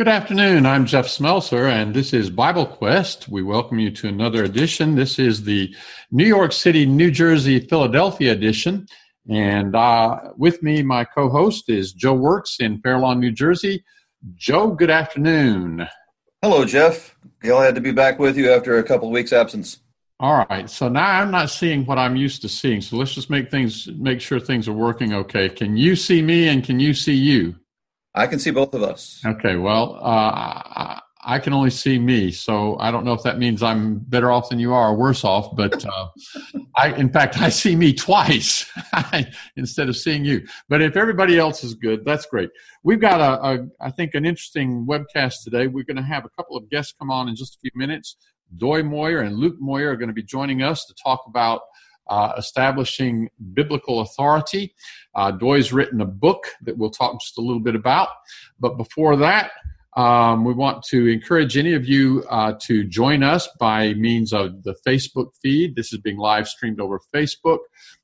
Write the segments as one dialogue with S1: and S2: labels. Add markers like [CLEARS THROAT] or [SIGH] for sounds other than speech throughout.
S1: Good afternoon. I'm Jeff Smelser, and this is Bible Quest. We welcome you to another edition. This is the New York City, New Jersey, Philadelphia edition. And uh, with me, my co host is Joe Works in Fair Lawn, New Jersey. Joe, good afternoon.
S2: Hello, Jeff. Glad to be back with you after a couple of weeks' absence.
S1: All right. So now I'm not seeing what I'm used to seeing. So let's just make things, make sure things are working okay. Can you see me and can you see you?
S2: I can see both of us.
S1: Okay, well, uh, I can only see me, so I don't know if that means I'm better off than you are or worse off. But uh, I, in fact, I see me twice [LAUGHS] instead of seeing you. But if everybody else is good, that's great. We've got a, a I think, an interesting webcast today. We're going to have a couple of guests come on in just a few minutes. Doy Moyer and Luke Moyer are going to be joining us to talk about uh, establishing biblical authority. Uh, Doy's written a book that we'll talk just a little bit about. But before that, um, we want to encourage any of you uh, to join us by means of the Facebook feed. This is being live streamed over Facebook,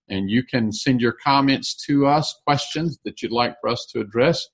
S1: and you can send your comments to us, questions that you'd like for us to address.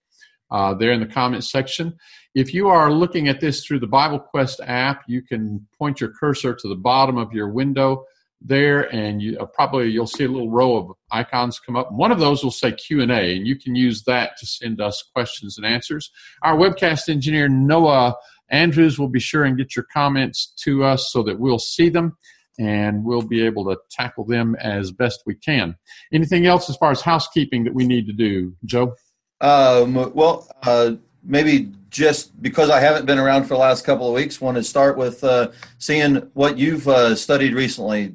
S1: Uh, there in the comments section. If you are looking at this through the Bible Quest app, you can point your cursor to the bottom of your window there and you uh, probably you'll see a little row of icons come up. One of those will say q&a and you can use that to send us questions and answers. Our webcast engineer noah andrews will be sure and get your comments to us so that we'll see them and we'll be able to tackle them as best we can. Anything else as far as housekeeping that we need to do joe?
S2: Um, well uh, maybe just because I haven't been around for the last couple of weeks, want to start with uh, seeing what you've uh, studied recently.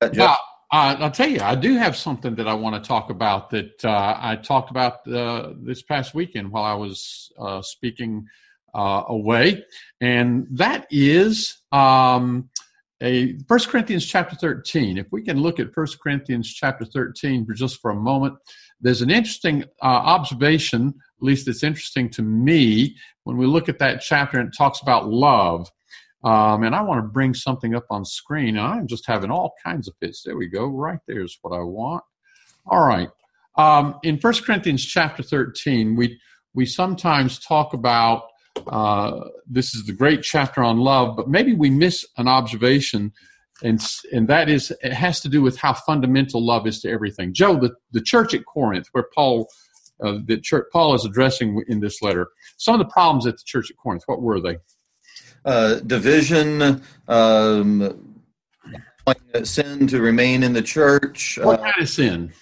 S1: Uh, I'll tell you, I do have something that I want to talk about that uh, I talked about uh, this past weekend while I was uh, speaking away, and that is um, a First Corinthians chapter thirteen. If we can look at First Corinthians chapter thirteen for just for a moment, there's an interesting observation at least it's interesting to me when we look at that chapter and it talks about love. Um, and I want to bring something up on screen. And I'm just having all kinds of fits. There we go. Right there's what I want. All right. Um, in 1 Corinthians chapter 13, we we sometimes talk about uh, this is the great chapter on love, but maybe we miss an observation, and and that is it has to do with how fundamental love is to everything. Joe, the, the church at Corinth, where Paul uh, that church, Paul is addressing in this letter. Some of the problems at the church at Corinth, what were they?
S2: Uh, division, um, sin to remain in the church.
S1: What uh, kind of sin?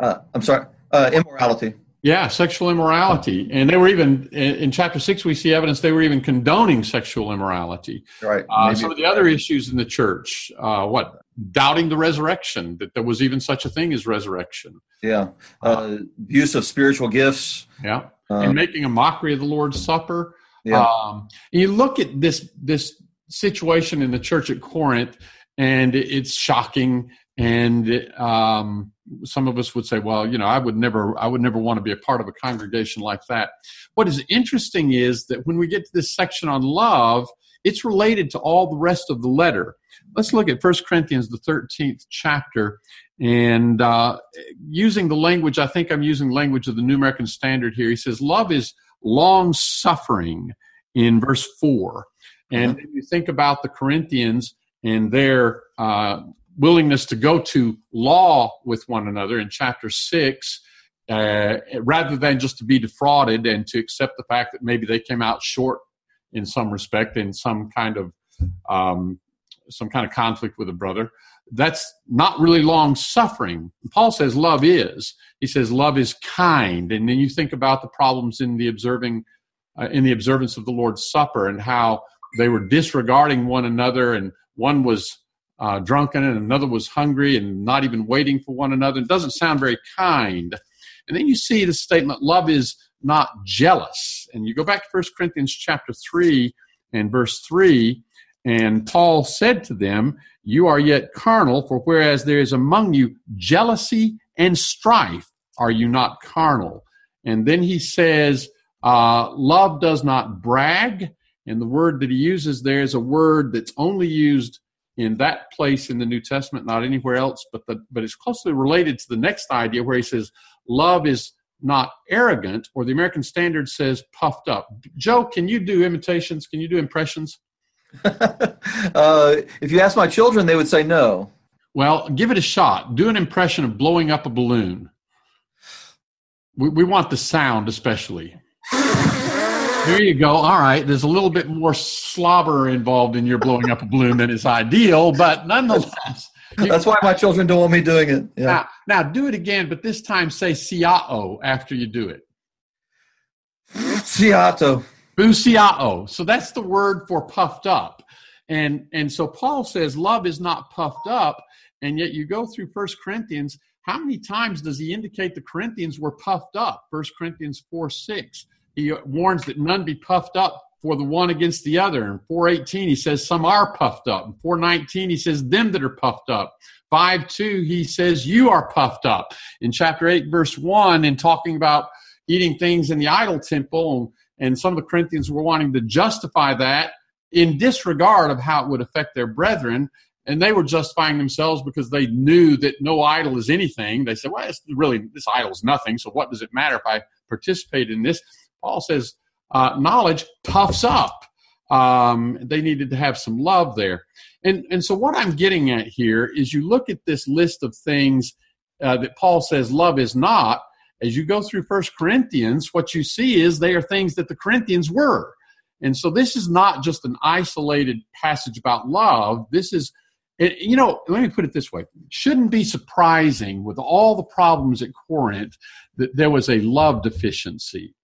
S2: Uh, I'm sorry, uh, immorality.
S1: Yeah, sexual immorality. And they were even, in, in, chapter six, we see evidence they were even condoning sexual immorality.
S2: Right.
S1: Uh, some of the other issues in the church, uh, what? Doubting the resurrection, that there was even such a thing as resurrection.
S2: Yeah. Uh, uh abuse of spiritual gifts.
S1: Yeah. Uh, and making a mockery of the Lord's Supper.
S2: Yeah. Um,
S1: you look at this, this situation in the church at Corinth, and it's shocking and um, some of us would say well you know i would never i would never want to be a part of a congregation like that. What is interesting is that when we get to this section on love it's related to all the rest of the letter. Let's look at 1 corinthians the 13th chapter and uh, using the language i think i'm using language of the new american standard here he says love is long suffering in verse 4 and uh-huh. you think about the corinthians and their uh, willingness to go to law with one another in chapter 6 uh, rather than just to be defrauded and to accept the fact that maybe they came out short in some respect in some kind of um, some kind of conflict with a brother. That's not really long suffering. Paul says love is. He says love is kind. And then you think about the problems in the observing uh, in the observance of the lord's supper and how they were disregarding one another and one was uh, drunken and another was hungry and not even waiting for one another. It doesn't sound very kind. And then you see the statement, love is not jealous. And you go back to 1 Corinthians chapter 3 and verse 3, and Paul said to them, You are yet carnal, for whereas there is among you jealousy and strife, are you not carnal? And then he says, uh, Love does not brag. And the word that he uses there is a word that's only used in that place in the New Testament, not anywhere else, but the, but it's closely related to the next idea where he says, "Love is not arrogant, or the American Standard says puffed up. Joe, can you do imitations? Can you do impressions? [LAUGHS]
S2: uh, if you ask my children, they would say no.
S1: Well, give it a shot. Do an impression of blowing up a balloon. We, we want the sound, especially. [LAUGHS] There you go. All right. There's a little bit more slobber involved in your blowing up a balloon than is ideal, but nonetheless. [LAUGHS]
S2: That's why my children don't want me doing it.
S1: Yeah. Now, now do it again, but this time say siao after you do it.
S2: Siato.
S1: Busiao. So that's the word for puffed up. And and so Paul says love is not puffed up, and yet you go through First Corinthians. How many times does he indicate the Corinthians were puffed up? First Corinthians 4 6. He warns that none be puffed up for the one against the other. In 418, he says some are puffed up. In 419, he says them that are puffed up. 5 2, he says you are puffed up. In chapter 8, verse 1, in talking about eating things in the idol temple, and some of the Corinthians were wanting to justify that in disregard of how it would affect their brethren. And they were justifying themselves because they knew that no idol is anything. They said, well, it's really, this idol is nothing. So what does it matter if I participate in this? Paul says, uh, knowledge puffs up. Um, they needed to have some love there. And, and so, what I'm getting at here is you look at this list of things uh, that Paul says love is not. As you go through First Corinthians, what you see is they are things that the Corinthians were. And so, this is not just an isolated passage about love. This is, you know, let me put it this way shouldn't be surprising with all the problems at Corinth that there was a love deficiency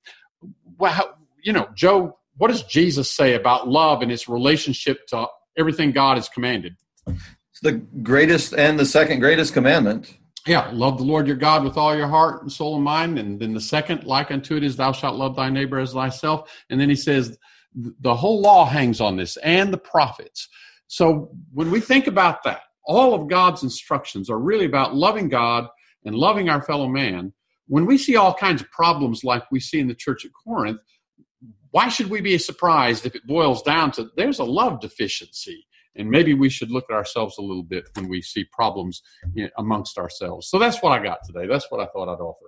S1: well, you know, Joe, what does Jesus say about love and its relationship to everything God has commanded?
S2: It's the greatest and the second greatest commandment.
S1: Yeah, love the Lord your God with all your heart and soul and mind. And then the second, like unto it, is thou shalt love thy neighbor as thyself. And then he says, the whole law hangs on this and the prophets. So when we think about that, all of God's instructions are really about loving God and loving our fellow man when we see all kinds of problems like we see in the church at Corinth, why should we be surprised if it boils down to there's a love deficiency? And maybe we should look at ourselves a little bit when we see problems amongst ourselves. So that's what I got today. That's what I thought I'd offer.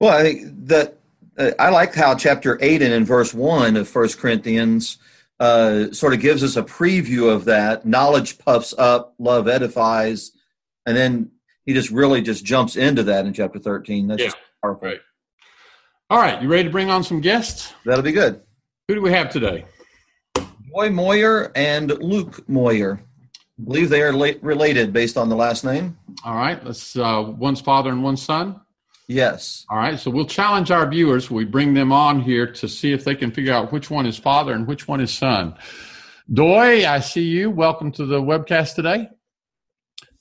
S2: Well, I think that uh, I like how chapter 8 and in verse 1 of First Corinthians uh, sort of gives us a preview of that. Knowledge puffs up, love edifies. And then he just really just jumps into that in chapter 13. That's
S1: yeah.
S2: just powerful.
S1: Right. All right, you ready to bring on some guests?
S2: That'll be good.
S1: Who do we have today?
S2: Doy Moyer and Luke Moyer. I believe they are la- related based on the last name.
S1: All right, let's uh, one's father and one son.
S2: Yes.
S1: All right, so we'll challenge our viewers. We bring them on here to see if they can figure out which one is father and which one is son. Doy, I see you. Welcome to the webcast today.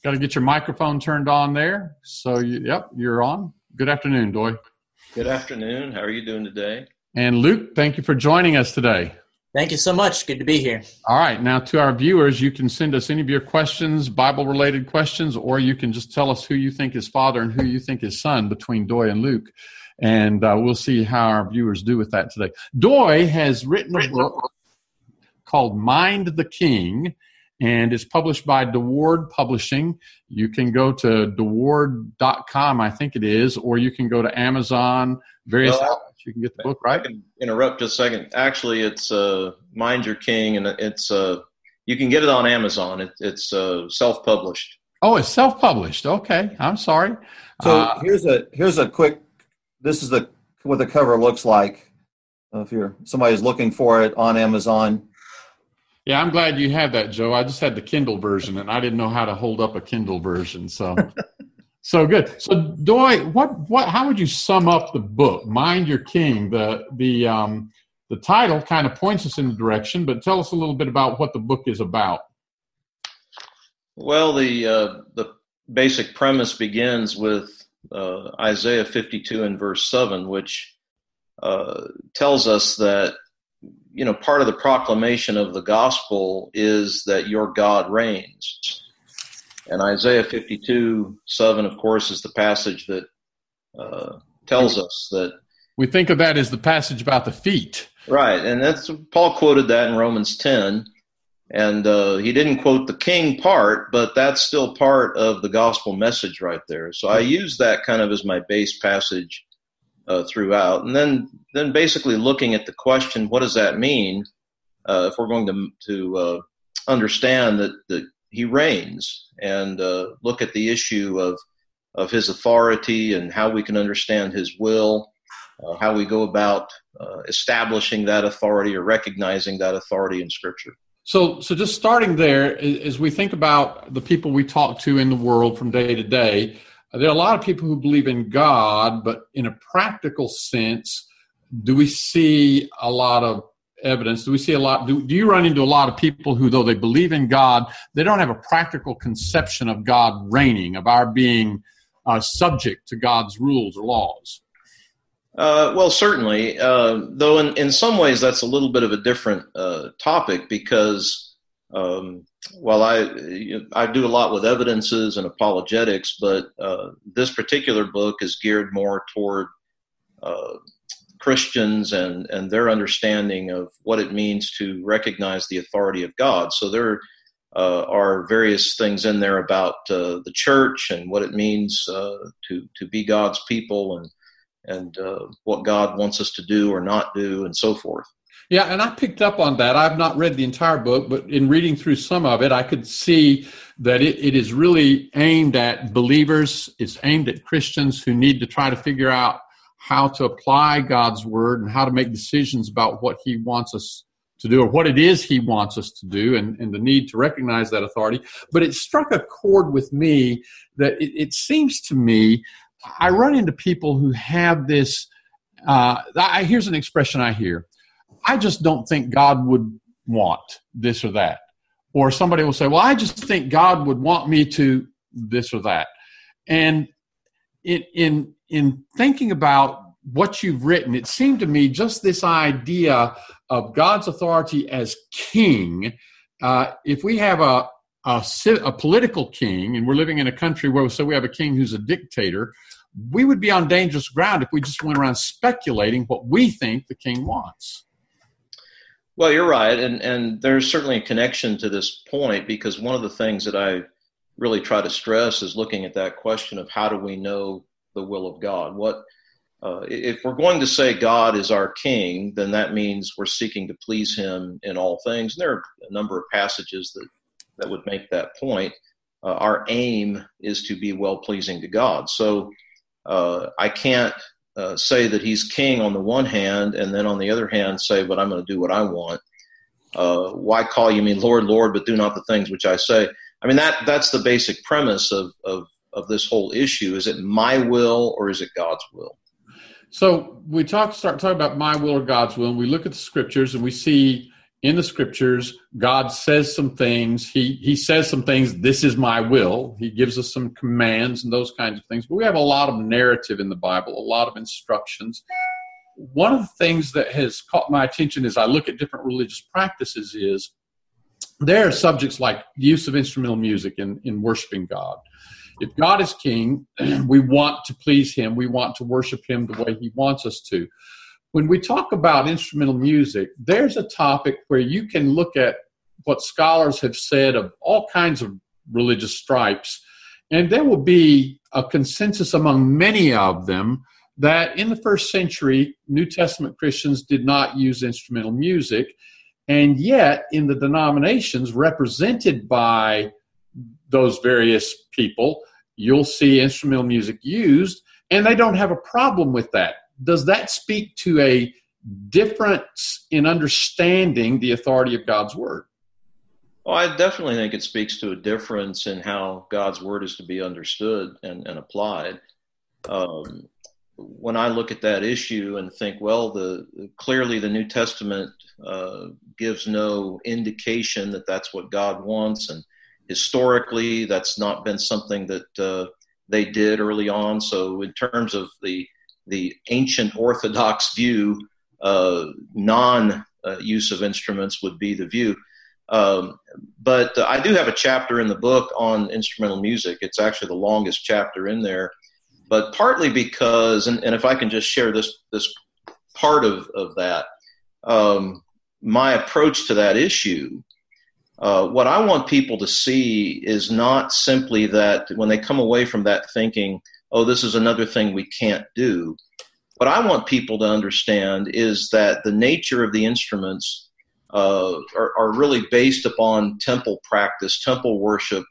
S1: Got to get your microphone turned on there. So, you, yep, you're on. Good afternoon, Doy.
S3: Good afternoon. How are you doing today?
S1: And Luke, thank you for joining us today.
S4: Thank you so much. Good to be here.
S1: All right. Now, to our viewers, you can send us any of your questions, Bible related questions, or you can just tell us who you think is father and who you think is son between Doy and Luke. And uh, we'll see how our viewers do with that today. Doy has written a book called Mind the King and it's published by DeWard Publishing. You can go to deward.com, I think it is, or you can go to Amazon, various well, outlets. You can get the book, right? I can
S3: interrupt just a second. Actually, it's uh, Mind Your King, and it's uh, you can get it on Amazon. It, it's uh, self-published.
S1: Oh, it's self-published. Okay, I'm sorry.
S2: So uh, here's a here's a quick. This is the what the cover looks like. If you're somebody's looking for it on Amazon,
S1: yeah, I'm glad you have that, Joe. I just had the Kindle version, and I didn't know how to hold up a Kindle version. So, [LAUGHS] so good. So, Doy, what, what, how would you sum up the book, Mind Your King? The the um, the title kind of points us in the direction, but tell us a little bit about what the book is about.
S3: Well, the uh, the basic premise begins with uh, Isaiah 52 and verse 7, which uh, tells us that you know, part of the proclamation of the gospel is that your God reigns. And Isaiah 52 7, of course, is the passage that uh, tells us that.
S1: We think of that as the passage about the feet.
S3: Right. And that's Paul quoted that in Romans 10. And uh, he didn't quote the king part, but that's still part of the gospel message right there. So I use that kind of as my base passage uh, throughout, and then then basically looking at the question, what does that mean uh, if we're going to to uh, understand that that he reigns, and uh, look at the issue of of his authority and how we can understand his will, uh, how we go about establishing that authority or recognizing that authority in Scripture.
S1: So, so just starting there, as we think about the people we talk to in the world from day to day, there are a lot of people who believe in God, but in a practical sense, do we see a lot of evidence? Do we see a lot? Do, do you run into a lot of people who, though they believe in God, they don't have a practical conception of God reigning, of our being uh, subject to God's rules or laws?
S3: Uh, well, certainly. Uh, though, in, in some ways, that's a little bit of a different uh, topic because um, while I I do a lot with evidences and apologetics, but uh, this particular book is geared more toward uh, Christians and and their understanding of what it means to recognize the authority of God. So there uh, are various things in there about the church and what it means to to be God's people and and uh, what God wants us to do or not do, and so forth.
S1: Yeah, and I picked up on that. I've not read the entire book, but in reading through some of it, I could see that it, it is really aimed at believers. It's aimed at Christians who need to try to figure out how to apply God's word and how to make decisions about what He wants us to do or what it is He wants us to do and, and the need to recognize that authority. But it struck a chord with me that it, it seems to me I run into people who have this. Uh, I, here's an expression I hear I just don't think God would want this or that. Or somebody will say, Well, I just think God would want me to this or that. And in, in, in thinking about what you've written, it seemed to me just this idea of God's authority as king. Uh, if we have a, a, a, political king, and we're living in a country where so we have a king who's a dictator, we would be on dangerous ground if we just went around speculating what we think the king wants.
S3: Well, you're right, and and there's certainly a connection to this point because one of the things that I really try to stress is looking at that question of how do we know the will of God? What uh, if we're going to say God is our King, then that means we're seeking to please Him in all things. And there are a number of passages that that would make that point. Uh, our aim is to be well pleasing to God. So uh, I can't uh, say that he's king on the one hand, and then on the other hand say, "But I'm going to do what I want." Uh, why call you me Lord, Lord, but do not the things which I say? I mean that that's the basic premise of of of this whole issue. Is it my will or is it God's will?
S1: So we talk start talking about my will or God's will, and we look at the scriptures and we see in the scriptures, God says some things. He he says some things. This is my will. He gives us some commands and those kinds of things. But we have a lot of narrative in the Bible, a lot of instructions. One of the things that has caught my attention as I look at different religious practices is there are subjects like use of instrumental music in, in worshiping God. If God is king, [CLEARS THROAT] we want to please him. We want to worship him the way he wants us to when we talk about instrumental music, there's a topic where you can look at what scholars have said of all kinds of religious stripes, and there will be a consensus among many of them that in the first century, New Testament Christians did not use instrumental music, and yet in the denominations represented by those various people, you'll see instrumental music used, and they don't have a problem with that does that speak to a difference in understanding the authority of God's word?
S3: Well, I definitely think it speaks to a difference in how God's word is to be understood and, and applied. Um, when I look at that issue and think, well, the clearly the New Testament uh, gives no indication that that's what God wants, and historically, that's not been something that uh, they did early on. So, in terms of the the ancient Orthodox view, uh, non uh, use of instruments would be the view. Um, but I do have a chapter in the book on instrumental music. It's actually the longest chapter in there, but partly because, and, and if I can just share this this part of of that, um, my approach to that issue. Uh, what I want people to see is not simply that when they come away from that thinking, oh, this is another thing we can't do. what I want people to understand is that the nature of the instruments uh, are, are, really based upon temple practice, temple worship.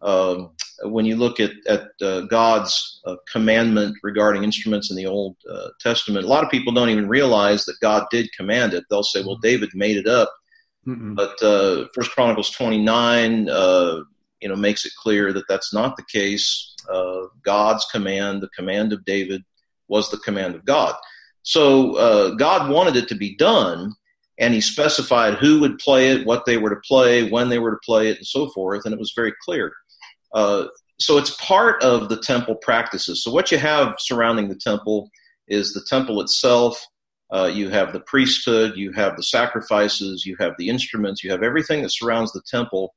S3: Um, when you look at, at uh, God's uh, commandment regarding instruments in the Old uh, Testament, a lot of people don't even realize that God did command it. They'll say, "Well, David made it up," Mm-mm. but uh, First Chronicles twenty nine, uh, you know, makes it clear that that's not the case. God's command, the command of David, was the command of God. So uh, God wanted it to be done, and He specified who would play it, what they were to play, when they were to play it, and so forth, and it was very clear. Uh, so it's part of the temple practices. So what you have surrounding the temple is the temple itself. Uh, you have the priesthood, you have the sacrifices, you have the instruments, you have everything that surrounds the temple.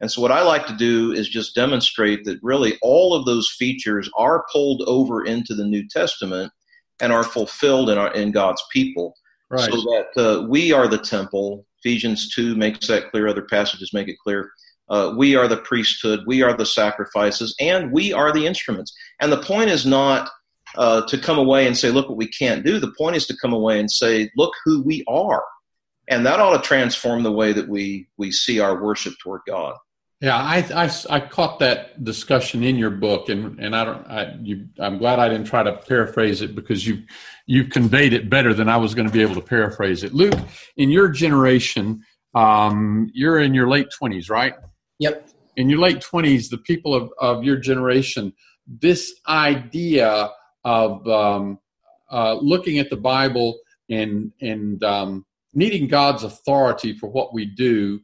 S3: And so, what I like to do is just demonstrate that really all of those features are pulled over into the New Testament and are fulfilled in, our, in God's people. Right. So that uh, we are the temple. Ephesians 2 makes that clear, other passages make it clear. Uh, we are the priesthood, we are the sacrifices, and we are the instruments. And the point is not uh, to come away and say, look what we can't do. The point is to come away and say, look who we are. And that ought to transform the way that we, we see our worship toward God.
S1: Yeah, I, I, I, caught that discussion in your book, and, and I don't. I, you, I'm glad I didn't try to paraphrase it because you you conveyed it better than I was going to be able to paraphrase it. Luke, in your generation, um, you're in your late 20s, right?
S4: Yep.
S1: In your late 20s, the people of, of your generation, this idea of um, uh, looking at the Bible and and um, needing God's authority for what we do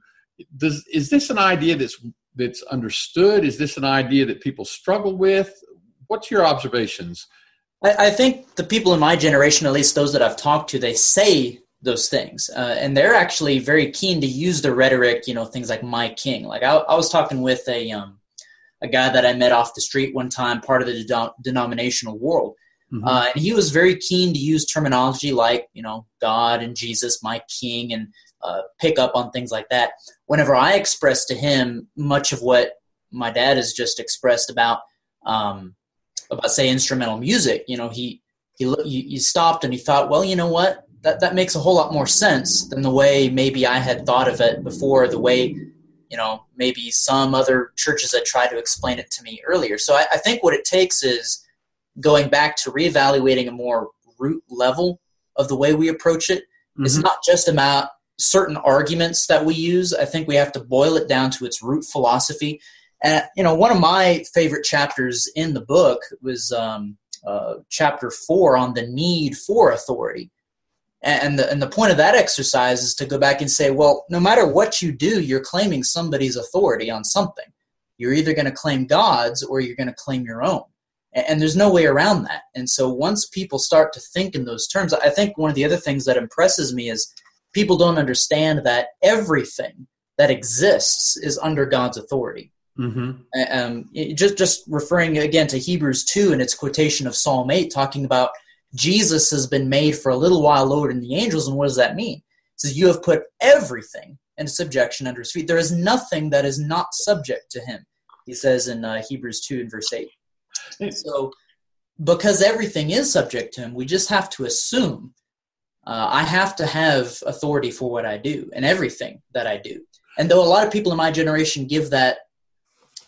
S1: does is this an idea that's that's understood? Is this an idea that people struggle with? What's your observations?
S4: I, I think the people in my generation, at least those that I've talked to, they say those things, uh, and they're actually very keen to use the rhetoric. You know, things like "my king." Like I, I was talking with a um, a guy that I met off the street one time, part of the de- denominational world. Mm-hmm. Uh, and he was very keen to use terminology like, you know, God and Jesus, my king, and uh, pick up on things like that. Whenever I express to him much of what my dad has just expressed about, um, about say instrumental music, you know, he he he stopped and he thought, well, you know what, that that makes a whole lot more sense than the way maybe I had thought of it before. The way you know maybe some other churches had tried to explain it to me earlier. So I, I think what it takes is going back to reevaluating a more root level of the way we approach it. Mm-hmm. It's not just about certain arguments that we use. I think we have to boil it down to its root philosophy. And you know, one of my favorite chapters in the book was um, uh, chapter four on the need for authority. And the, and the point of that exercise is to go back and say, well, no matter what you do, you're claiming somebody's authority on something. You're either going to claim God's or you're going to claim your own. And, and there's no way around that. And so once people start to think in those terms, I think one of the other things that impresses me is people don't understand that everything that exists is under God's authority. Mm-hmm. Um, just just referring again to Hebrews two and its quotation of Psalm eight, talking about Jesus has been made for a little while lower than the angels, and what does that mean? It says you have put everything in subjection under his feet. There is nothing that is not subject to him. He says in uh, Hebrews two and verse eight. So, because everything is subject to him, we just have to assume uh, I have to have authority for what I do and everything that I do. And though a lot of people in my generation give that,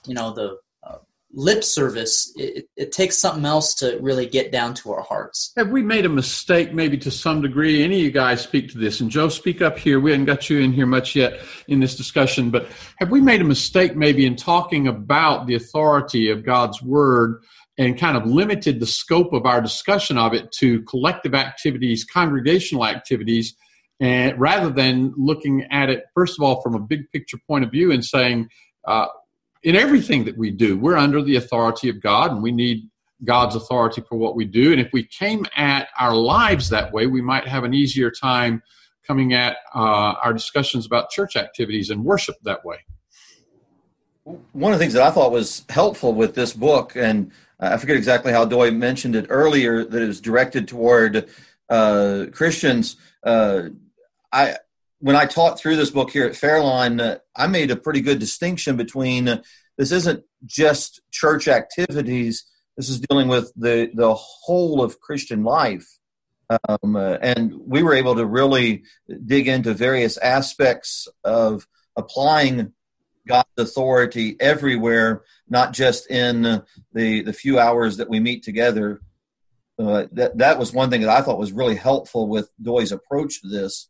S4: you know, the uh, lip service, it, it, takes something else to really get down to our hearts.
S1: Have we made a mistake, maybe to some degree? Any of you guys speak to this, and Joe, speak up here. We haven't got you in here much yet in this discussion, but have we made a mistake, maybe, in talking about the authority of God's word? And kind of limited the scope of our discussion of it to collective activities, congregational activities, and rather than looking at it first of all from a big picture point of view and saying, uh, in everything that we do, we're under the authority of God, and we need God's authority for what we do. And if we came at our lives that way, we might have an easier time coming at uh, our discussions about church activities and worship that way.
S2: One of the things that I thought was helpful with this book, and I forget exactly how Doy mentioned it earlier that it was directed toward uh, Christians. Uh, I when I taught through this book here at Fair Lawn, uh, I made a pretty good distinction between uh, this isn't just church activities. This is dealing with the the whole of Christian life. Um, uh, and we were able to really dig into various aspects of applying God's authority everywhere, not just in the the few hours that we meet together. Uh, that that was one thing that I thought was really helpful with Doy's approach to this.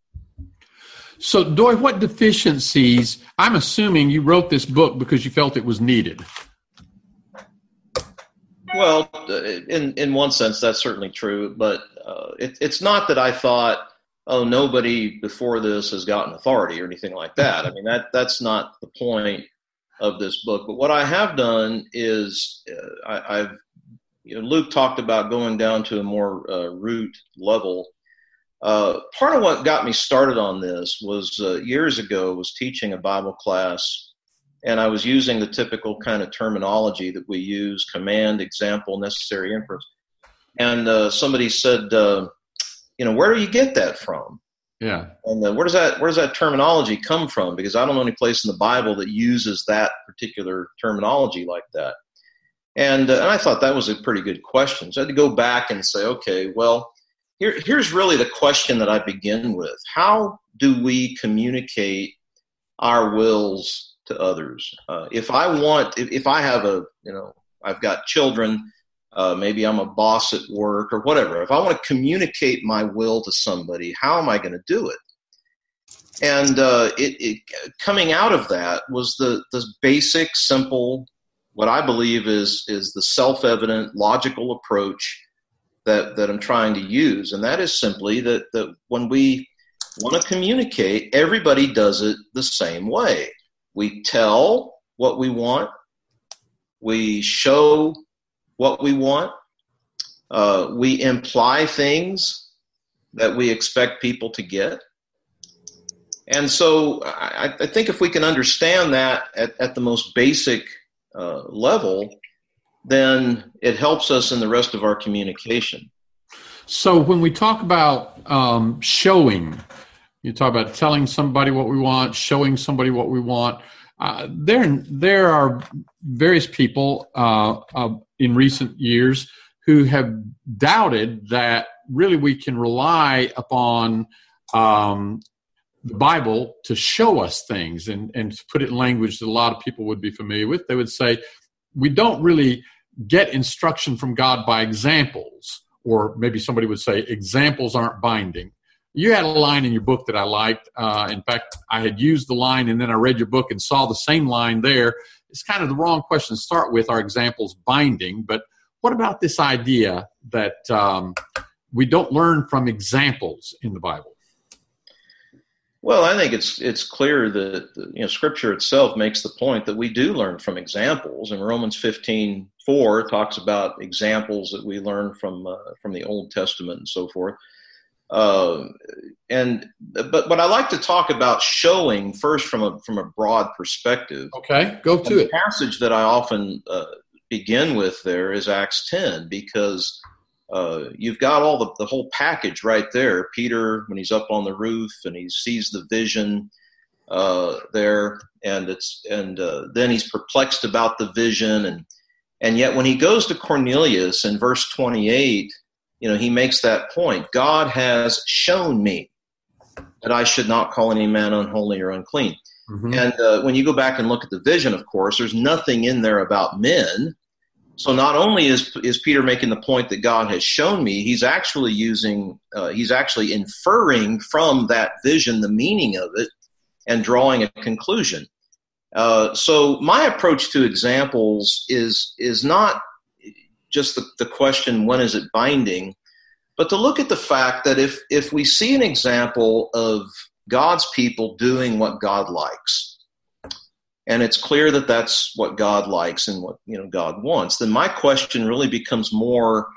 S1: So, Doy, what deficiencies? I'm assuming you wrote this book because you felt it was needed.
S3: Well, in in one sense, that's certainly true. But uh, it, it's not that I thought, oh, nobody before this has gotten authority or anything like that. I mean, that that's not the point of this book. But what I have done is uh, I, have you know, Luke talked about going down to a more uh, root level. Uh, part of what got me started on this was uh, years ago was teaching a Bible class and I was using the typical kind of terminology that we use: command, example, necessary inference. And uh, somebody said, uh, "You know, where do you get that from?"
S1: Yeah.
S3: And uh, where does that where does that terminology come from? Because I don't know any place in the Bible that uses that particular terminology like that. And, uh, and I thought that was a pretty good question. So I had to go back and say, okay, well, here, here's really the question that I begin with: How do we communicate our wills to others. Uh, if I want, if, if, I have a, you know, I've got children, uh, maybe I'm a boss at work or whatever. If I want to communicate my will to somebody, how am I going to do it? And uh, it, it, coming out of that was the the basic, simple, what I believe is is the self-evident, logical approach that that I'm trying to use, and that is simply that that when we want to communicate, everybody does it the same way. We tell what we want, we show what we want, uh, we imply things that we expect people to get. And so I, I think if we can understand that at, at the most basic uh, level, then it helps us in the rest of our communication.
S1: So when we talk about um, showing, you talk about telling somebody what we want, showing somebody what we want. Uh, there, there are various people uh, uh, in recent years who have doubted that really we can rely upon um, the Bible to show us things, and and to put it in language that a lot of people would be familiar with. They would say we don't really get instruction from God by examples, or maybe somebody would say examples aren't binding you had a line in your book that I liked. Uh, in fact, I had used the line and then I read your book and saw the same line there. It's kind of the wrong question to start with. Our examples binding, but what about this idea that um, we don't learn from examples in the Bible?
S3: Well, I think it's it's clear that you know Scripture itself makes the point that we do learn from examples. And Romans fifteen four talks about examples that we learn from uh, from the Old Testament and so forth. Uh, and but but I like to talk about showing first from a from a broad perspective.
S1: Okay, go to
S3: and
S1: it.
S3: The passage that I often uh, begin with there is Acts ten because uh, you've got all the the whole package right there. Peter when he's up on the roof and he sees the vision uh, there, and it's and uh, then he's perplexed about the vision and and yet when he goes to Cornelius in verse twenty eight you know, he makes that point. God has shown me that I should not call any man unholy or unclean. Mm-hmm. And uh, when you go back and look at the vision, of course, there's nothing in there about men. So not only is is Peter making the point that God has shown me, he's actually using, uh, he's actually inferring from that vision the meaning of it and drawing a conclusion. Uh, so my approach to examples is is not just the, the question when is it binding, but to look at the fact that if if we see an example of God's people doing what God likes, and it's clear that that's what God likes and what you know God wants, then my question really becomes more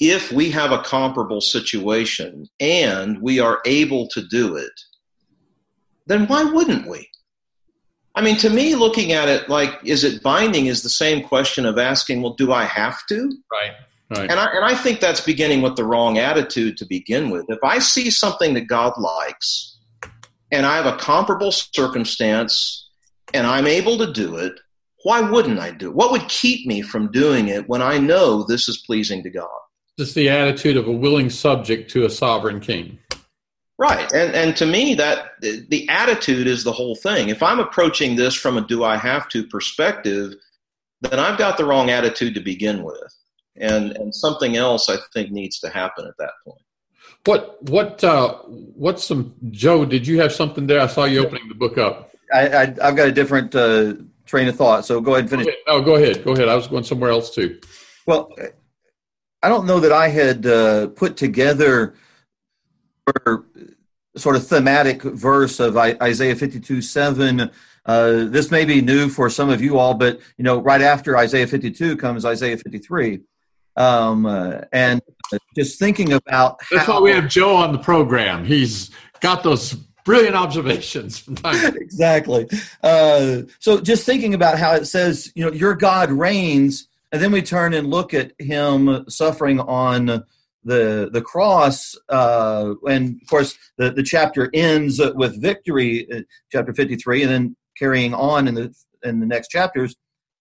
S3: if we have a comparable situation and we are able to do it, then why wouldn't we? I mean, to me, looking at it like, is it binding is the same question of asking, well, do I have to?
S1: Right. Right.
S3: And I and I think that's beginning with the wrong attitude to begin with. If I see something that God likes, and I have a comparable circumstance, and I'm able to do it, why wouldn't I do it? What would keep me from doing it when I know this is pleasing to God?
S1: It's the attitude of a willing subject to a sovereign king.
S3: Right. And and to me that the attitude is the whole thing. If I'm approaching this from a do I have to perspective, then I've got the wrong attitude to begin with. And and something else I think needs to happen at that point.
S1: What what uh what's some Joe, did you have something there? I saw you opening the book up.
S2: I, I have got a different uh, train of thought, so go ahead and finish.
S1: Go oh, go ahead. Go ahead. I was going somewhere else too.
S2: Well, I don't know that I had uh, put together sort of thematic verse of Isaiah 52 7. Uh, this may be new for some of you all, but you know, right after Isaiah 52 comes Isaiah 53. Um, uh, and just thinking about
S1: that's how, why we have Joe on the program. He's got those brilliant observations [LAUGHS]
S2: exactly. Uh, so just thinking about how it says, you know, your God reigns, and then we turn and look at him suffering on the the cross, uh, and of course the, the chapter ends with victory, uh, chapter fifty three, and then carrying on in the in the next chapters.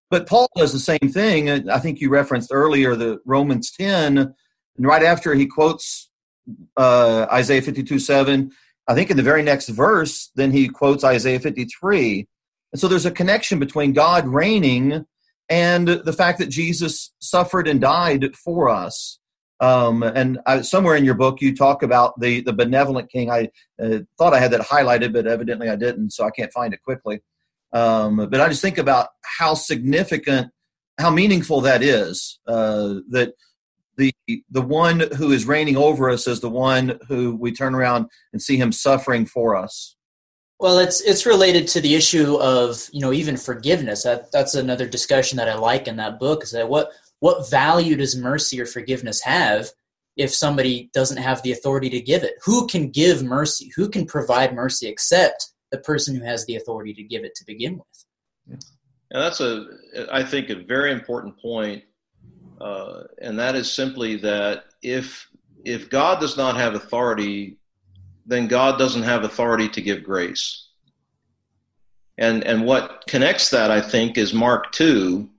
S2: But Paul does the same thing. I think you referenced earlier the Romans ten, and right after he quotes uh, Isaiah fifty two seven, I think in the very next verse, then he quotes Isaiah fifty three, and so there's a connection between God reigning and the fact that Jesus suffered and died for us. Um, and I, somewhere in your book, you talk about the the benevolent king. I uh, thought I had that highlighted, but evidently I didn't, so I can't find it quickly. Um, but I just think about how significant, how meaningful that is. Uh, that the the one who is reigning over us is the one who we turn around and see him suffering for us.
S4: Well, it's it's related to the issue of you know even forgiveness. That that's another discussion that I like in that book. Is that what what value does mercy or forgiveness have if somebody doesn't have the authority to give it? Who can give mercy? Who can provide mercy except the person who has the authority to give it to begin with?
S3: And that's a, I think, a very important point, uh, and that is simply that if if God does not have authority, then God doesn't have authority to give grace. And and what connects that, I think, is Mark two,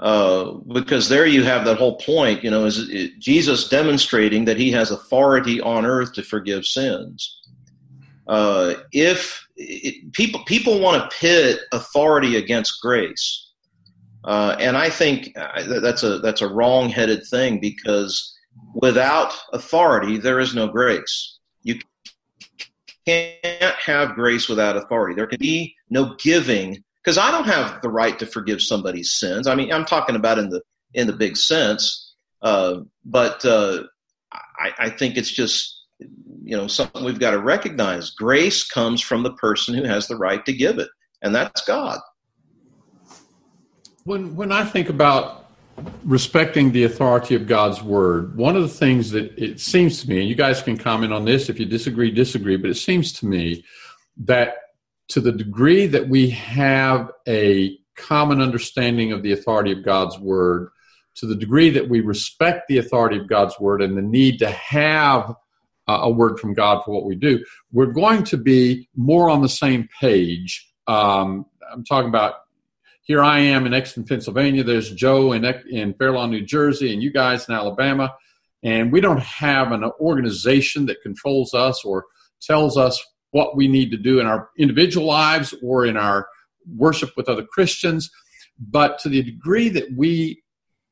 S3: uh, because there you have that whole point, you know, is it, Jesus demonstrating that he has authority on earth to forgive sins. Uh, if it, people people want to pit authority against grace, uh, and I think uh, that's a that's a wrong-headed thing because without authority there is no grace. You can't have grace without authority. There can be no giving because I don't have the right to forgive somebody's sins. I mean, I'm talking about in the in the big sense, uh, but uh, I, I think it's just you know something we've got to recognize. Grace comes from the person who has the right to give it, and that's God.
S1: When when I think about respecting the authority of God's word, one of the things that it seems to me, and you guys can comment on this if you disagree, disagree, but it seems to me that to the degree that we have a common understanding of the authority of God's word, to the degree that we respect the authority of God's word and the need to have uh, a word from God for what we do, we're going to be more on the same page. Um, I'm talking about here I am in Exton, Pennsylvania. There's Joe in, in Fair Lawn, New Jersey, and you guys in Alabama. And we don't have an organization that controls us or tells us what we need to do in our individual lives or in our worship with other Christians. But to the degree that we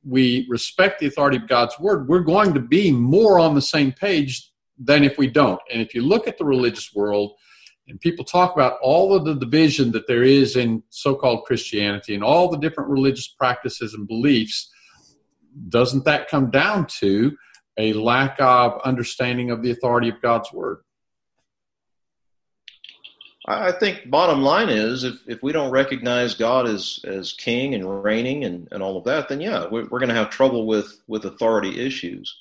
S1: we respect the authority of God's word, we're going to be more on the same page than if we don't. And if you look at the religious world, and people talk about all of the division that there is in so-called Christianity and all the different religious practices and beliefs, doesn't that come down to a lack of understanding of the authority of God's word?
S3: I think bottom line is if, if we don't recognize God as, as king and reigning and, and all of that, then yeah, we're, we're going to have trouble with, with authority issues.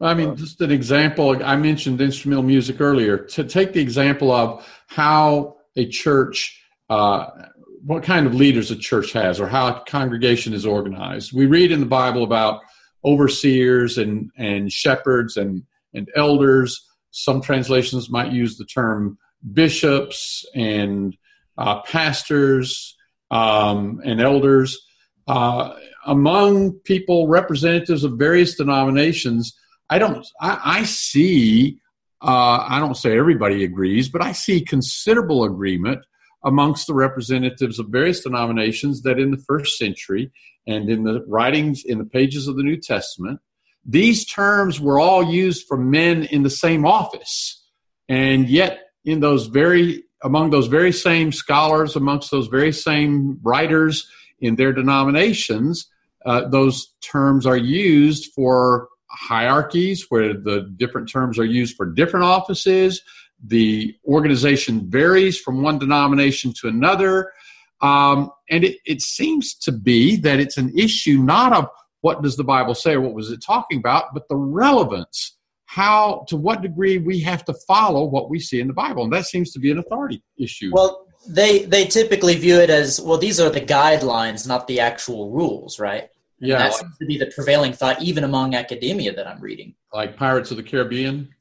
S1: I mean, uh, just an example, I mentioned instrumental music earlier. To take the example of how a church, uh, what kind of leaders a church has or how a congregation is organized. We read in the Bible about overseers and, and shepherds and, and elders. Some translations might use the term bishops and uh, pastors um, and elders. uh, among people, representatives of various denominations, I don't, I, I see, uh, I don't say everybody agrees, but I see considerable agreement amongst the representatives of various denominations that in the first century and in the writings in the pages of the New Testament, these terms were all used for men in the same office. And yet, in those very, among those very same scholars, amongst those very same writers in their denominations, uh, those terms are used for hierarchies where the different terms are used for different offices. The organization varies from one denomination to another. Um, and it, it seems to be that it's an issue not of what does the Bible say or what was it talking about, but the relevance, how, to what degree we have to follow what we see in the Bible. And that seems to be an authority issue.
S4: Well, they they typically view it as well. These are the guidelines, not the actual rules, right? And
S1: yeah,
S4: that
S1: like,
S4: seems to be the prevailing thought, even among academia that I'm reading.
S1: like Pirates of the Caribbean.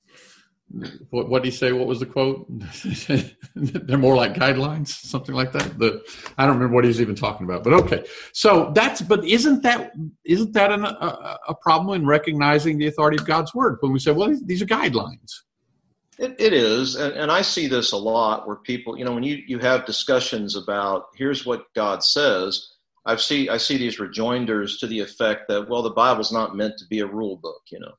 S1: What, what did he say? What was the quote? [LAUGHS] They're more like guidelines, something like that. The I don't remember what he's even talking about, but okay. So that's but isn't that isn't that an, a, a problem in recognizing the authority of God's word when we say, well, these are guidelines?
S3: It, it is, and, and I see this a lot where people, you know, when you, you have discussions about here's what God says, I've see I see these rejoinders to the effect that well, the Bible's not meant to be a rule book, you know.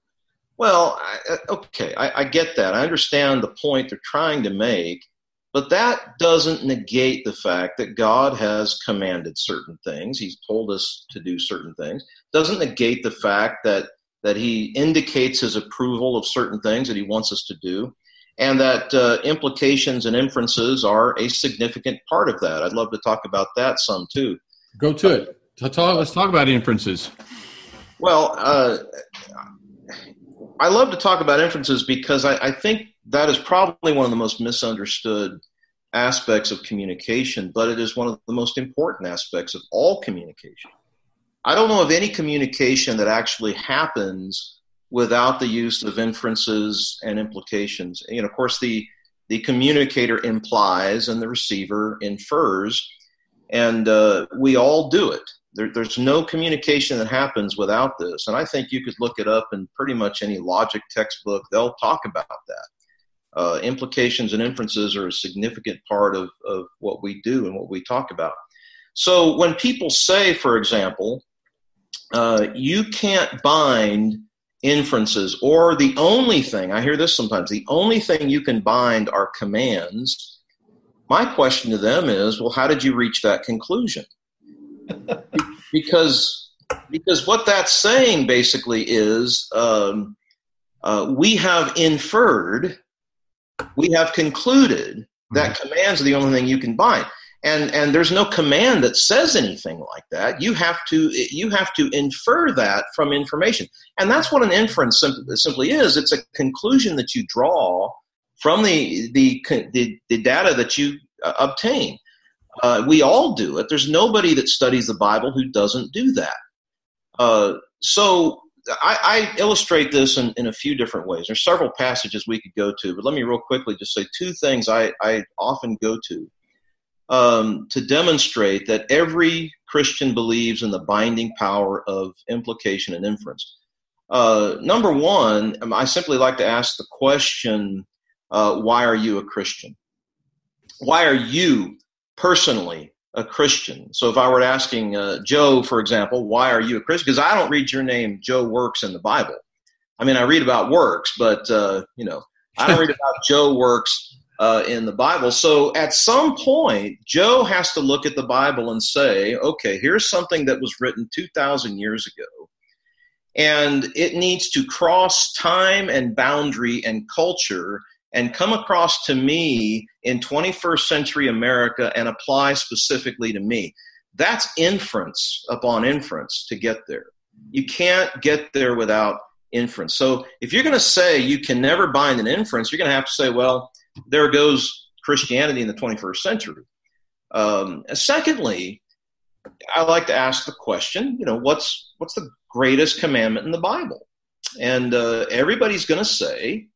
S3: Well, I, okay, I, I get that. I understand the point they're trying to make, but that doesn't negate the fact that God has commanded certain things. He's told us to do certain things. Doesn't negate the fact that that He indicates His approval of certain things that He wants us to do and that uh, implications and inferences are a significant part of that. I'd love to talk about that some too.
S1: Go to it. Let's talk about inferences.
S3: Well, uh, I love to talk about inferences because I, I, think that is probably one of the most misunderstood aspects of communication, but it is one of the most important aspects of all communication. I don't know of any communication that actually happens without the use of inferences and implications. And of course, the the communicator implies and the receiver infers, and uh, we all do it. There, there's no communication that happens without this, and I think you could look it up in pretty much any logic textbook. They'll talk about that. Uh, implications and inferences are a significant part of, of what we do and what we talk about. So when people say, for example, uh, you can't bind inferences, or the only thing, I hear this sometimes, the only thing you can bind are commands. My question to them is, well, how did you reach that conclusion? Because because what that's saying basically is um, uh, we have inferred, we have concluded that mm-hmm. commands are the only thing you can bind and and there's no command that says anything like that. You have to you have to infer that from information. And that's what an inference simply, simply is. It's a conclusion that you draw from the the the, the data that you uh, obtain uh, we all do it there's nobody that studies the bible who doesn't do that uh, so I, I, illustrate this in, in a few different ways. There's several passages we could go to, but let me real quickly just say two things I, I often go to um, to demonstrate that every Christian believes in the binding power of implication and inference. Uh, number one, um, I simply like to ask the question uh, why are you a Christian? Why are you personally a Christian? So if I were asking uh, Joe, for example, why are you a Christian? Because I don't read your name, Joe Works, in the Bible. I mean, I read about works, but, uh, you know, I don't read about [LAUGHS] Joe Works uh, in the Bible. So at some point, Joe has to look at the Bible and say, okay, here's something that was written 2,000 years ago. And it needs to cross time and boundary and culture and come across to me in 21st century America and apply specifically to me. That's inference upon inference to get there. You can't get there without inference. So if you're going to say you can never bind an inference, you're going to have to say, well, there goes Christianity in the 21st century. Um, secondly, I like to ask the question, you know, what's what's the greatest commandment in the Bible? And uh, everybody's going to say,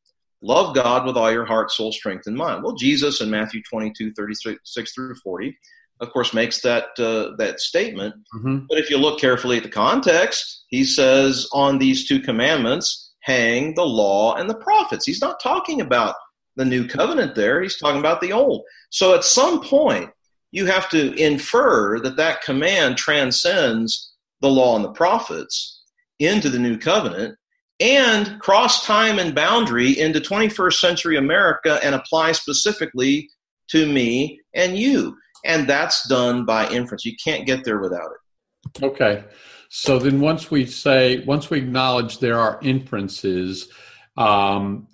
S3: love God with all your heart, soul, strength, and mind. Well, Jesus in Matthew 22, 36 through 40 of course, makes that uh, that statement. Mm-hmm. But if you look carefully at the context, he says, "On these two commandments hang the law and the prophets." He's not talking about the new covenant there; he's talking about the old. So, at some point, you have to infer that that command transcends the law and the prophets into the new covenant and cross time and boundary into 21st century America and apply specifically to me and you. And that's done by inference. You can't get there without it.
S1: Okay. So then once we say, once we acknowledge there are inferences, um,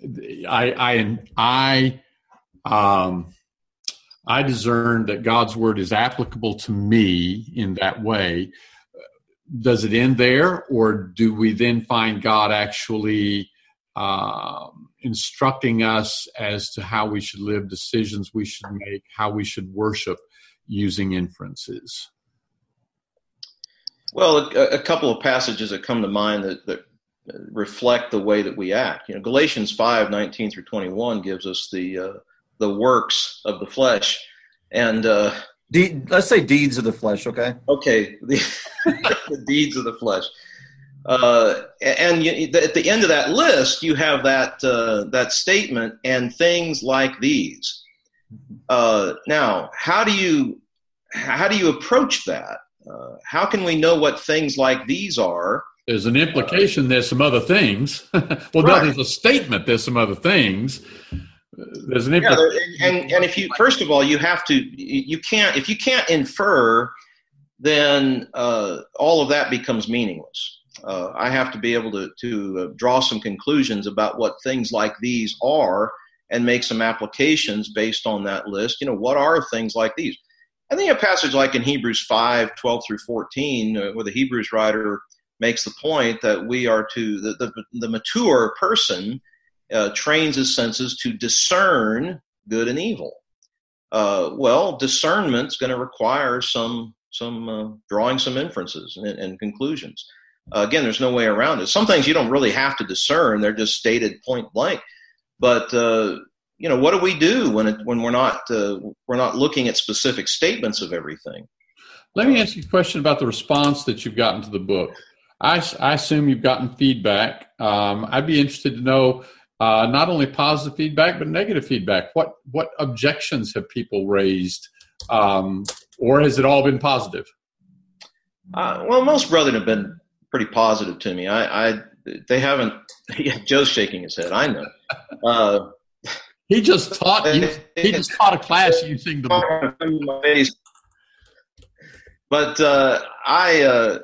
S1: I, I, I, um, I discern that God's word is applicable to me in that way. Does it end there, or do we then find God actually uh, instructing us as to how we should live, decisions we should make, how we should worship using inferences?
S3: Well, a, a couple of passages that come to mind that, that reflect the way that we act. You know, Galatians 5, 19 through 21 gives us the uh, the works of the flesh. And uh,
S2: De- let's say deeds of the flesh, okay?
S3: Okay, the, [LAUGHS] the deeds of the flesh. Uh, and you, at the end of that list, you have that uh, that statement and things like these. Uh, now, how do you how do you approach that? Uh, how can we know what things like these are?
S1: There's an implication. there's some other things. [LAUGHS] well, right. no, there's a statement. There's some other things there's an
S3: yeah, and and if you first of all you have to you can't if you can't infer then uh, all of that becomes meaningless. Uh, i have to be able to to uh, draw some conclusions about what things like these are and make some applications based on that list. You know what are things like these? I think a passage like in hebrews 5 12 through 14 uh, where the hebrews writer makes the point that we are to the, the, the mature person uh, trains his senses to discern good and evil. Uh, well, discernment's going to require some some uh, drawing some inferences and, and conclusions. Uh, again, there's no way around it. Some things you don't really have to discern; they're just stated point blank. But uh, you know, what do we do when it, when we're not uh, we're not looking at specific statements of everything?
S1: Let me ask you a question about the response that you've gotten to the book. I, I assume you've gotten feedback. Um, I'd be interested to know uh, not only positive feedback but negative feedback. What what objections have people raised, um, or has it all been positive?
S3: Uh, well, most brethren have been pretty positive to me. I, I they haven't. [LAUGHS] Yeah, Joe's shaking his head. I know. Uh, [LAUGHS]
S1: he just taught you. He just taught a class using the. Book.
S3: But uh, I uh,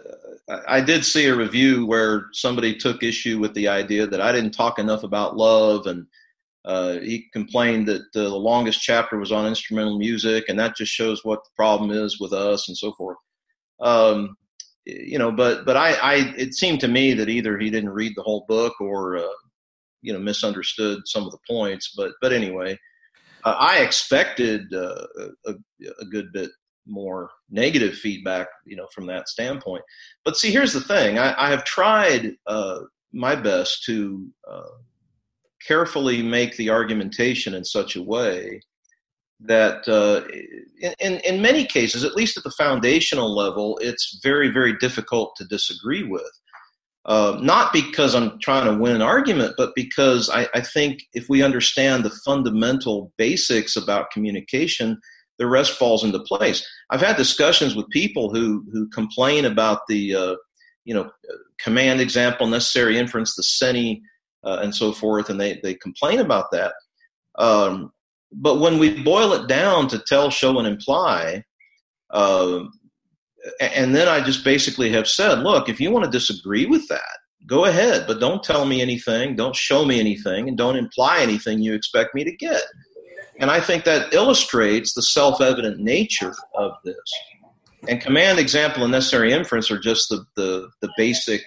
S3: I did see a review where somebody took issue with the idea that I didn't talk enough about love, and uh, he complained that the longest chapter was on instrumental music, and that just shows what the problem is with us and so forth. Um, you know, but but I, I it seemed to me that either he didn't read the whole book or uh, you know misunderstood some of the points. But but anyway, uh, I expected uh, a, a good bit more negative feedback, you know, from that standpoint. But see, here's the thing: I, I have tried uh, my best to uh, carefully make the argumentation in such a way that, uh, in, in many cases, at least at the foundational level, it's very, very difficult to disagree with. Uh, not because I'm trying to win an argument, but because I, I think if we understand the fundamental basics about communication, the rest falls into place. I've had discussions with people who who complain about the uh, you know command example, necessary inference, the CENI, uh, and so forth, and they they complain about that. Um, but when we boil it down to tell, show, and imply, uh, and then I just basically have said, look, if you want to disagree with that, go ahead, but don't tell me anything, don't show me anything, and don't imply anything you expect me to get. And I think that illustrates the self evident nature of this. And command, example, and necessary inference are just the, the, the basic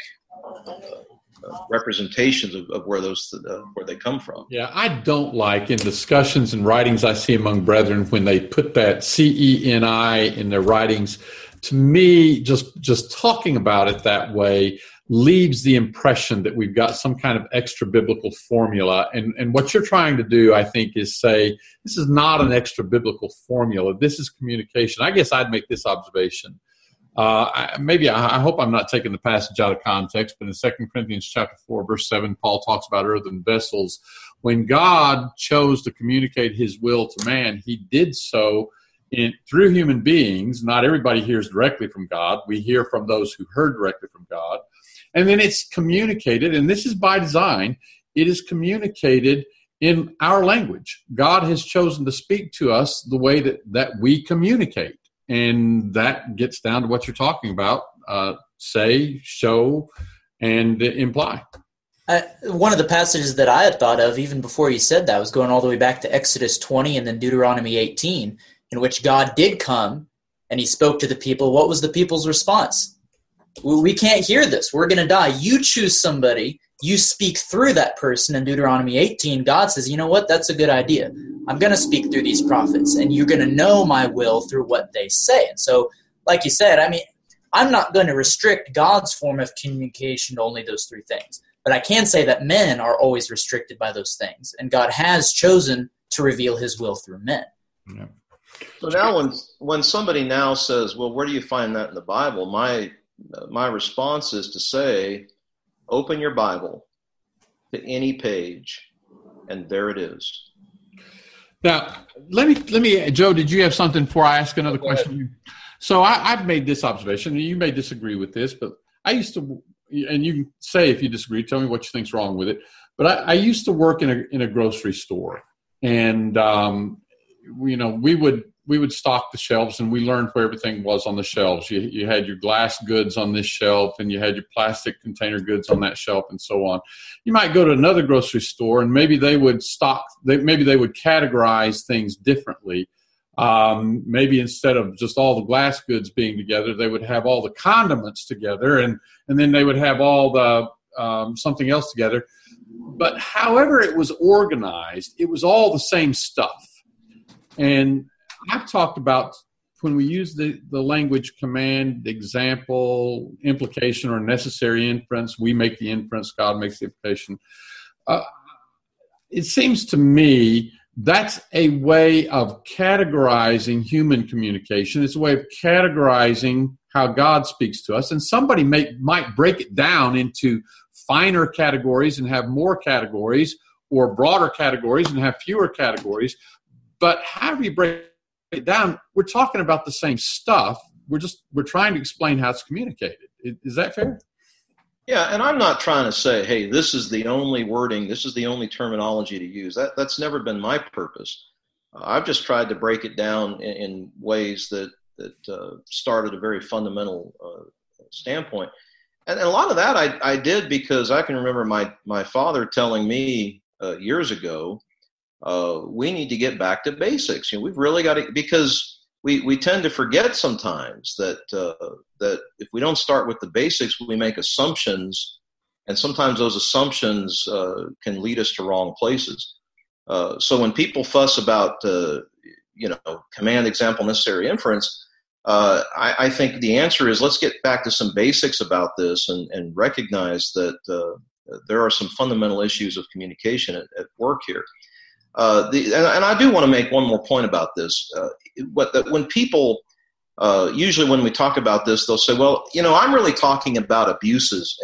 S3: uh, representations of, of, where those uh, where they come from.
S1: Yeah, I don't like in discussions and writings I see among brethren when they put that C E N I in their writings. To me, just just talking about it that way leaves the impression that we've got some kind of extra biblical formula. And, and what you're trying to do, I think, is say this is not an extra biblical formula. This is communication. I guess I'd make this observation. Uh, I, maybe I, I, hope I'm not taking the passage out of context, but in 2 Corinthians chapter 4, verse 7, Paul talks about earthen vessels. When God chose to communicate his will to man, he did so in, through human beings. Not everybody hears directly from God. We hear from those who heard directly from God. And then it's communicated, and this is by design, it is communicated in our language. God has chosen to speak to us the way that, that we communicate. And that gets down to what you're talking about uh, say, show, and imply.
S4: Uh, one of the passages that I had thought of even before you said that was going all the way back to Exodus 20 and then Deuteronomy 18, in which God did come and he spoke to the people. What was the people's response? We can't hear this. We're going to die. You choose somebody. You speak through that person in Deuteronomy 18. God says, you know what? That's a good idea. I'm going to speak through these prophets, and you're going to know my will through what they say. And so, like you said, I mean, I'm not going to restrict God's form of communication to only those three things. But I can say that men are always restricted by those things, and God has chosen to reveal his will through men. Yeah.
S3: So now, when when somebody now says, "Well, where do you find that in the Bible?" My my response is to say, open your Bible to any page, and there it is.
S1: Now, let me let me, Joe. Did you have something before I ask another question? So I, have made this observation. You may disagree with this, but I used to, and you can say if you disagree. Tell me what you think's wrong with it. But I, I used to work in a in a grocery store, and um, you know we would we would stock the shelves and we learned where everything was on the shelves. You, you had your glass goods on this shelf and you had your plastic container goods on that shelf and so on. You might go to another grocery store and maybe they would stock, they, maybe they would categorize things differently. Um, maybe instead of just all the glass goods being together, they would have all the condiments together and, and then they would have all the um, something else together. But however it was organized, it was all the same stuff. And I've talked about when we use the, the language command, example, implication, or necessary inference, we make the inference, God makes the implication. Uh, it seems to me that's a way of categorizing human communication. It's a way of categorizing how God speaks to us. And somebody may, might break it down into finer categories and have more categories, or broader categories and have fewer categories. But however you break it down, we're talking about the same stuff. We're just we're trying to explain how it's communicated. Is that fair?
S3: Yeah, and I'm not trying to say, hey, this is the only wording, this is the only terminology to use. That that's never been my purpose. Uh, I've just tried to break it down in, in ways that that uh, start at a very fundamental uh, standpoint. And, and, a lot of that I, I did because I can remember my my father telling me uh, years ago uh, we need to get back to basics. You know, we've really got to because we, we tend to forget sometimes that uh, that if we don't start with the basics, we make assumptions, and sometimes those assumptions uh, can lead us to wrong places. Uh, so when people fuss about uh, you know command, example, necessary, inference. Uh, I, I, think the answer is let's get back to some basics about this and, and recognize that there are some fundamental issues of communication at, at work here. Uh, the, and, and, I do want to make one more point about this. Uh, that when people, uh, usually when we talk about this, they'll say, well, you know, I'm really talking about abuses.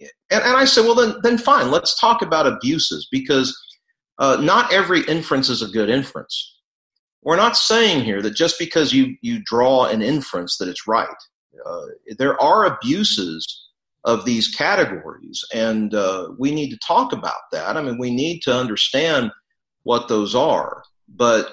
S3: And, and, I say, well, then, then fine, let's talk about abuses because uh, not every inference is a good inference. We're not saying here that just because you, you draw an inference that it's right. Uh, there are abuses of these categories, and uh, we need to talk about that. I mean, we need to understand what those are. But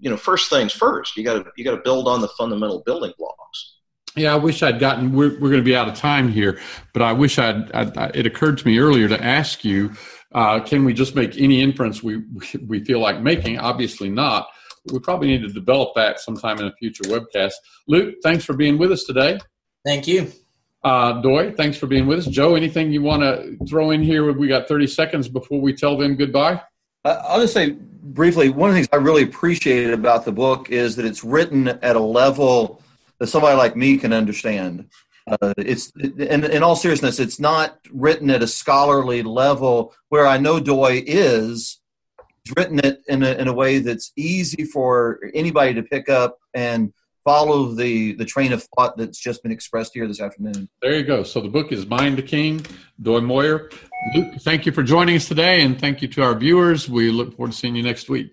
S3: you know, first things first, you got to you got to build on the fundamental building blocks.
S1: Yeah, I wish I'd gotten. We're, we're going to be out of time here, but I wish I'd, I'd. It occurred to me earlier to ask you: uh, Can we just make any inference we we feel like making? Obviously not. We probably need to develop that sometime in a future webcast. Luke, thanks for being with us today.
S4: Thank you.
S1: Uh, Doy, thanks for being with us. Joe, anything you want to throw in here? We got 30 seconds before we tell them goodbye.
S2: I'll just say briefly one of the things I really appreciated about the book is that it's written at a level that somebody like me can understand. Uh, it's in, in all seriousness, it's not written at a scholarly level where I know Doy is. He's written it in a, in a way that's easy for anybody to pick up and follow the the train of thought that's just been expressed here this afternoon.
S1: There you go. So the book is Mind the King, Doy Moyer. Luke, thank you for joining us today, and thank you to our viewers. We look forward to seeing you next week.